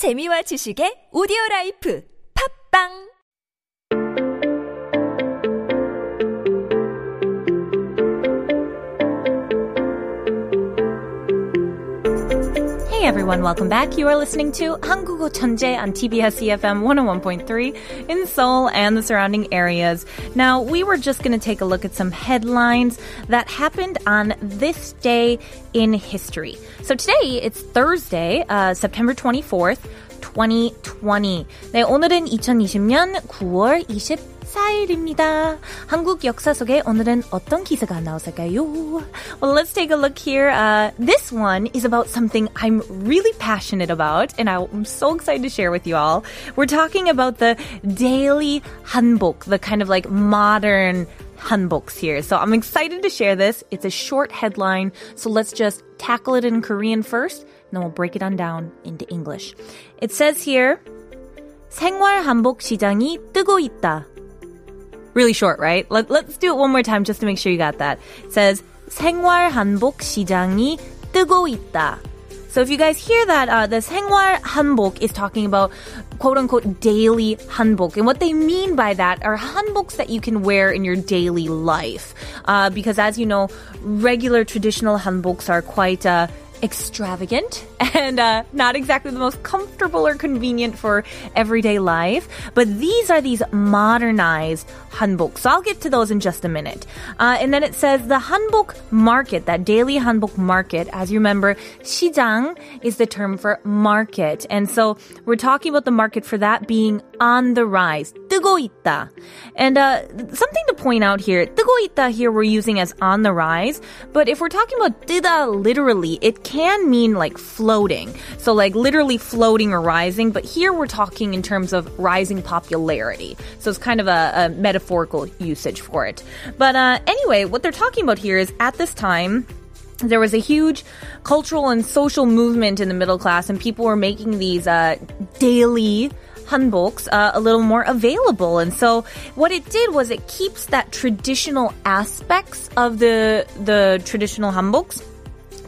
재미와 지식의 오디오 라이프. 팝빵 everyone, welcome back. You are listening to 한국어 천재 on TBS EFM 101.3 in Seoul and the surrounding areas. Now, we were just going to take a look at some headlines that happened on this day in history. So today, it's Thursday, uh, September 24th, 2020. 네, 오늘은 2020년 9월 24일 입니다. 한국 역사 속에 오늘은 어떤 기사가 나왔을까요? Well, let's take a look here. Uh, this one is about something I'm really passionate about, and I'm so excited to share with you all. We're talking about the daily hanbok, the kind of like modern hanboks here. So I'm excited to share this. It's a short headline, so let's just tackle it in Korean first, and then we'll break it on down into English. It says here, 생활 한복 시장이 뜨고 있다. Really short, right? Let, let's do it one more time just to make sure you got that. It says 생활 한복 시장이 뜨고 있다. So if you guys hear that, uh, the 생활 한복 is talking about quote unquote daily hanbok. And what they mean by that are hanboks that you can wear in your daily life. Uh, because as you know, regular traditional hanboks are quite, uh, extravagant and uh, not exactly the most comfortable or convenient for everyday life. But these are these modernized hanbok. So I'll get to those in just a minute. Uh, and then it says the hanbok market, that daily hanbok market. As you remember, 시장 is the term for market. And so we're talking about the market for that being on the rise. 뜨고 있다. And uh, something to point out here, 뜨고 있다 here we're using as on the rise. But if we're talking about 뜨다 literally, it can mean like floating. So like literally floating or rising. But here we're talking in terms of rising popularity. So it's kind of a, a metaphorical usage for it. But uh, anyway, what they're talking about here is at this time, there was a huge cultural and social movement in the middle class, and people were making these uh, daily hanboks uh, a little more available. And so what it did was it keeps that traditional aspects of the the traditional hanboks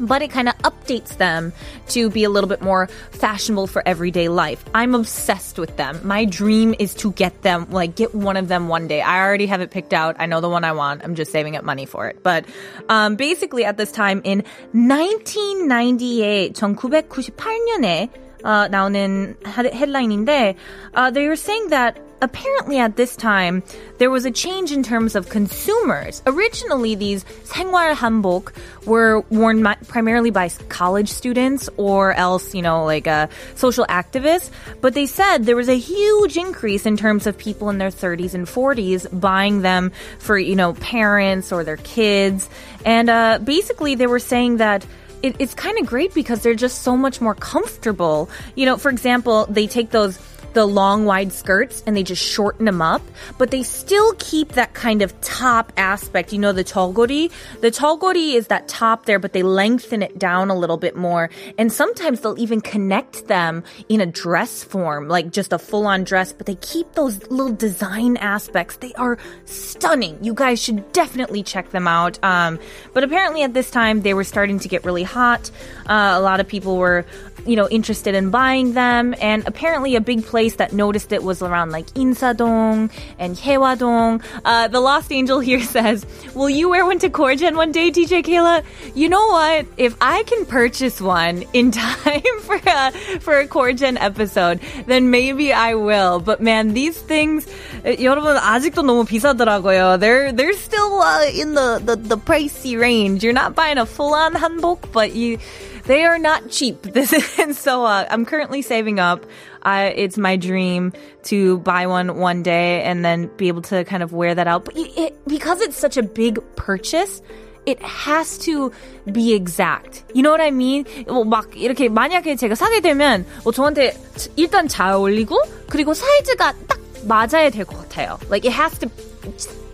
but it kind of updates them to be a little bit more fashionable for everyday life. I'm obsessed with them. My dream is to get them, like get one of them one day. I already have it picked out. I know the one I want. I'm just saving up money for it. But um, basically, at this time in 1998, 1998년에 uh, 나오는 headline인데, uh, they were saying that apparently at this time there was a change in terms of consumers. Originally, these 생활 한복 were worn mi- primarily by college students or else, you know, like uh, social activists. But they said there was a huge increase in terms of people in their 30s and 40s buying them for, you know, parents or their kids. And uh, basically, they were saying that it, it's kind of great because they're just so much more comfortable. You know, for example, they take those the long wide skirts and they just shorten them up, but they still keep that kind of top aspect. You know, the jeogori? The jeogori is that top there, but they lengthen it down a little bit more. And sometimes they'll even connect them in a dress form, like just a full on dress, but they keep those little design aspects. They are stunning. You guys should definitely check them out. Um, but apparently at this time they were starting to get really hot. Uh, a lot of people were, you know, interested in buying them. And apparently a big place that noticed it was around like Insadong and Haewadong. Uh, the Lost Angel here says, Will you wear one to Korjen one day, DJ Kayla? You know what? If I can purchase one in time for a, for a Korjen episode, then maybe I will. But man, these things, 여러분, 아직도 너무 비싸더라고요. They're, they're still uh, in the, the, the pricey range. You're not buying a full on hanbok, but you, they are not cheap. This is, and so uh, I'm currently saving up. I, it's my dream to buy one one day and then be able to kind of wear that out. But it, it, because it's such a big purchase, it has to be exact. You know what I mean? 막 이렇게 만약에 제가 사게 되면 뭐 저한테 일단 잘 어울리고 그리고 사이즈가 딱 맞아야 될 것 같아요. Like it has to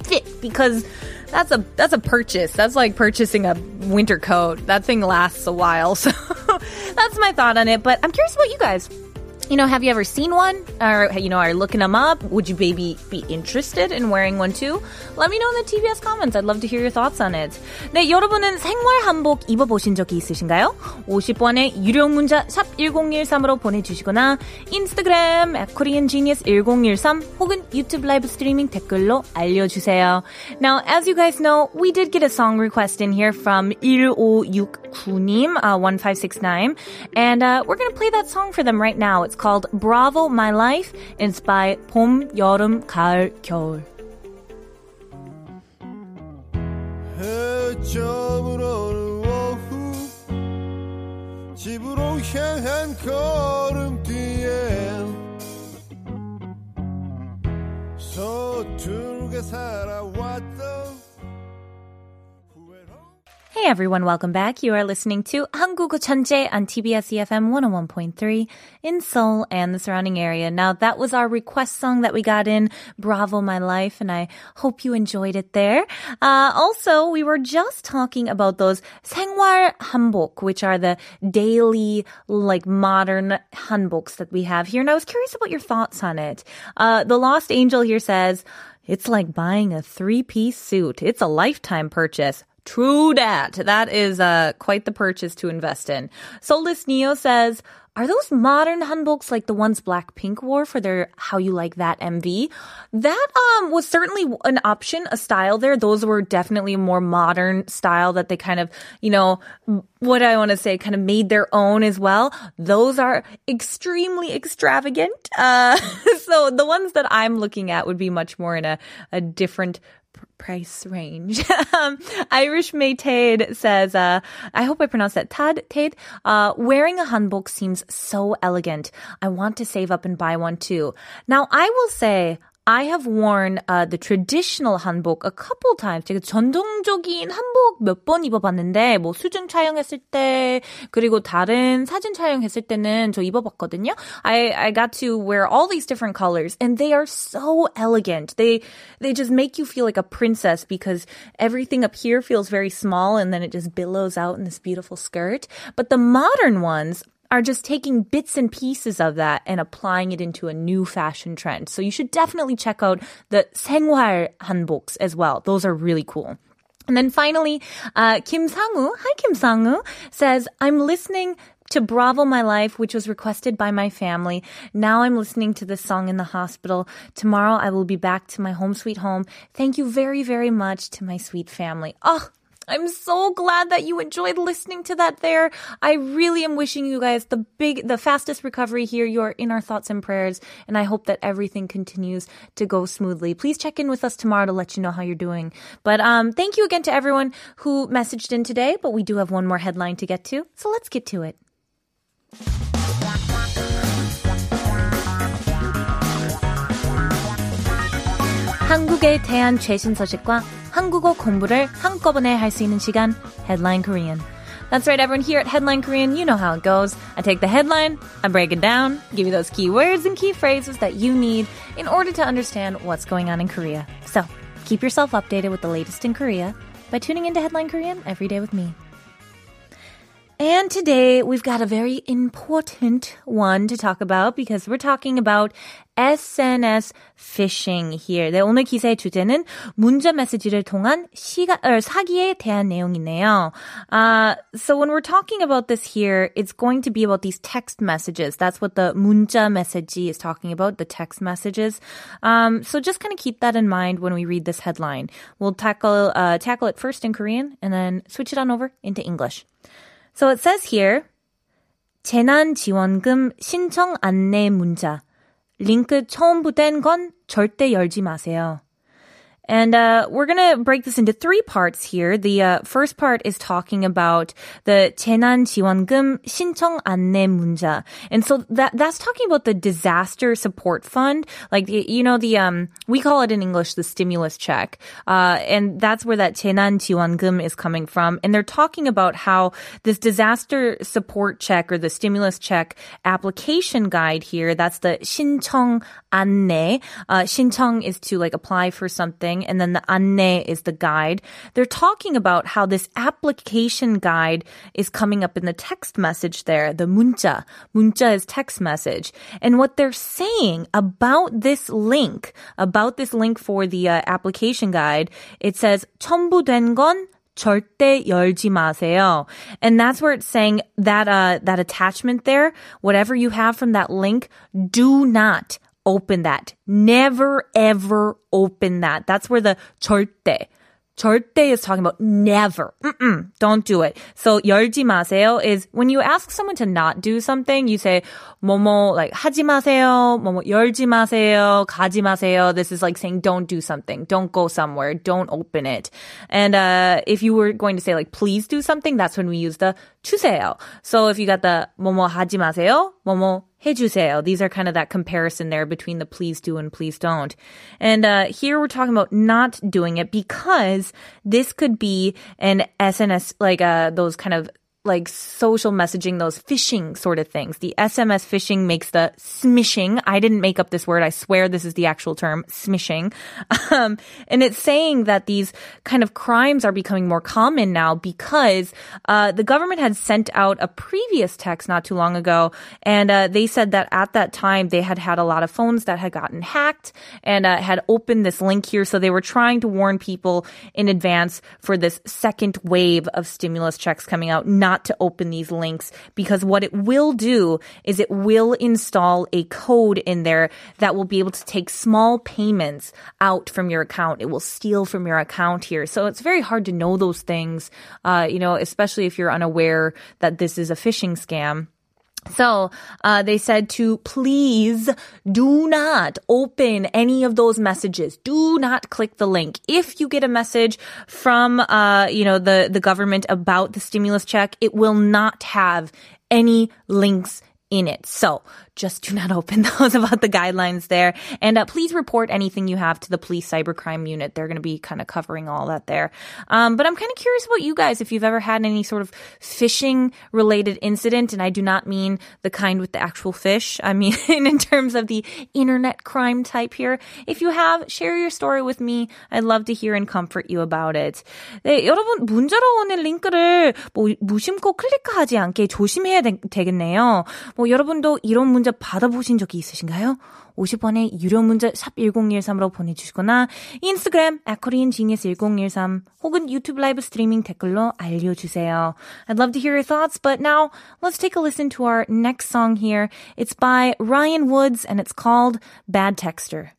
fit because that's a that's a purchase. That's like purchasing a winter coat. That thing lasts a while. So that's my thought on it. But I'm curious about you guys you know, have you ever seen one? Or, you know, are you looking them up? Would you maybe be interested in wearing one too? Let me know in the TBS comments. I'd love to hear your thoughts on it. 네, 여러분은 생활 한복 입어보신 적이 있으신가요? 50번의 유료 문자 샵 1013으로 보내주시거나 인스타그램 at koreangenius1013 혹은 유튜브 라이브 스트리밍 댓글로 알려주세요. Now, as you guys know, we did get a song request in here from 1569님, uh, 1569, and uh, we're gonna play that song for them right now. It's called Bravo My Life. It's by 봄, 여름, 가을, 겨울. 해저물어는 오후 집으로 향한 걸음뒤에 서툴게 살아왔던 후회로 Hey everyone, welcome back. You are listening to 한국어 천재 on TBS EFM 101.3 in Seoul and the surrounding area. Now that was our request song that we got in, Bravo My Life, and I hope you enjoyed it there. Uh, also, we were just talking about those 생활 한복, which are the daily, like modern hanboks that we have here. And I was curious about your thoughts on it. Uh, the Lost Angel here says, it's like buying a three-piece suit. It's a lifetime purchase. True that. That is uh, quite the purchase to invest in. Soulless Neo says, are those modern hanboks like the ones Blackpink wore for their How You Like That MV? That um was certainly an option, a style there. Those were definitely a more modern style that they kind of, you know, what I want to say, kind of made their own as well. Those are extremely extravagant. Uh, so the ones that I'm looking at would be much more in a, a different price range. um, Irish Maytade says, uh, I hope I pronounced that. Tad Tade, uh, wearing a hanbok seems so elegant. I want to save up and buy one too. Now, I will say, I have worn uh, the traditional hanbok a couple times. 되게 전통적인 한복 몇 번 입어봤는데 뭐 수중 촬영했을 때 그리고 다른 사진 촬영했을 때는 저 입어봤거든요. I I got to wear all these different colors and they are so elegant. They they just make you feel like a princess because everything up here feels very small and then it just billows out in this beautiful skirt. But the modern ones are just taking bits and pieces of that and applying it into a new fashion trend. So you should definitely check out the 생활 hanboks as well. Those are really cool. And then finally, uh, Kim Sangu, hi Kim Sangu, says, I'm listening to Bravo My Life, which was requested by my family. Now I'm listening to this song in the hospital. Tomorrow I will be back to my home sweet home. Thank you very, very much to my sweet family. Oh, I'm so glad that you enjoyed listening to that there. I really am wishing you guys the big, the fastest recovery here. You're in our thoughts and prayers. And I hope that everything continues to go smoothly. Please check in with us tomorrow to let you know how you're doing. But, um, thank you again to everyone who messaged in today. But we do have one more headline to get to. So let's get to it. 한국에 대한 최신 소식과 한국어 공부를 한꺼번에 할 수 있는 시간 Headline Korean. That's right, everyone. Here at Headline Korean, you know how it goes. I take the headline, I break it down, give you those key words and key phrases that you need in order to understand what's going on in Korea. So, keep yourself updated with the latest in Korea by tuning into Headline Korean every day with me. And today we've got a very important one to talk about because we're talking about SNS phishing here. 네, 오늘 기사의 주제는 문자 메시지를 통한 시가, 어, 사기에 대한 내용이네요. Uh, so when we're talking about this here, it's going to be about these text messages. That's what the 문자 메시지 is talking about, the text messages. Um, so just kind of keep that in mind when we read this headline. We'll tackle, uh, tackle it first in Korean and then switch it on over into English. So it says here, 재난지원금 신청 안내 문자. 링크 처음부터 된건 절대 열지 마세요. And uh, we're gonna break this into three parts here. The uh, first part is talking about the 재난지원금 신청 안내 문자, and so that that's talking about the disaster support fund, like the, you know the um we call it in English the stimulus check, uh, and that's where that 재난지원금 is coming from. And they're talking about how this disaster support check or the stimulus check application guide here. That's the 신청 안내. Uh, 신청 is to like apply for something. messaging, and then the 안내 is the guide. They're talking about how this application guide is coming up in the text message there. The 문자. 문자 is text message. And what they're saying about this link, about this link for the uh, application guide, it says 첨부된 건 절대 열지 마세요. And that's where it's saying that uh that attachment there, whatever you have from that link, do not open that. Never ever open that. That's where the 절대 절대 is talking about never. Mm-mm, don't do it. So 열지 마세요 is when you ask someone to not do something, you say 뭐뭐 like 하지 마세요, 뭐뭐 열지 마세요, 가지 마세요. This is like saying don't do something, don't go somewhere, don't open it. And uh, if you were going to say like please do something, that's when we use the 주세요. So if you got the 뭐뭐 하지 마세요, 뭐뭐 해주세요. These are kind of that comparison there between the please do and please don't. And uh, here we're talking about not doing it because this could be an SNS, like uh, those kind of like social messaging, those phishing sort of things. The SMS phishing makes the smishing. I didn't make up this word. I swear this is the actual term, smishing. Um, and it's saying that these kind of crimes are becoming more common now because uh, the government had sent out a previous text not too long ago, and uh, they said that at that time they had had a lot of phones that had gotten hacked and uh, had opened this link here. So they were trying to warn people in advance for this second wave of stimulus checks coming out, not to open these links because what it will do is it will install a code in there that will be able to take small payments out from your account. It will steal from your account here. So it's very hard to know those things, uh, you know, especially if you're unaware that this is a phishing scam. So uh, they said to please do not open any of those messages. Do not click the link. If you get a message from uh, you know the the government about the stimulus check, it will not have any links in it. So just do not open those about the guidelines there. And uh, please report anything you have to the police cybercrime unit. They're going to be kind of covering all that there. Um, but I'm kind of curious about you guys if you've ever had any sort of phishing related incident. And I do not mean the kind with the actual fish. I mean in terms of the internet crime type here. If you have, share your story with me. I'd love to hear and comfort you about it. 네, 여러분 문자로 오는 링크를 뭐 무심코 클릭하지 않게 조심해야 되, 되겠네요. 뭐 여러분도 이런 문자 받아보신 적이 있으신가요? 50원의 유료 문자 샵 1013으로 보내주시거나 인스타그램 에코리인 지니스 1013 혹은 유튜브 라이브 스트리밍 댓글로 알려주세요. I'd love to hear your thoughts, but now let's take a listen to our next song here. It's by Ryan Woods and it's called Bad Texter.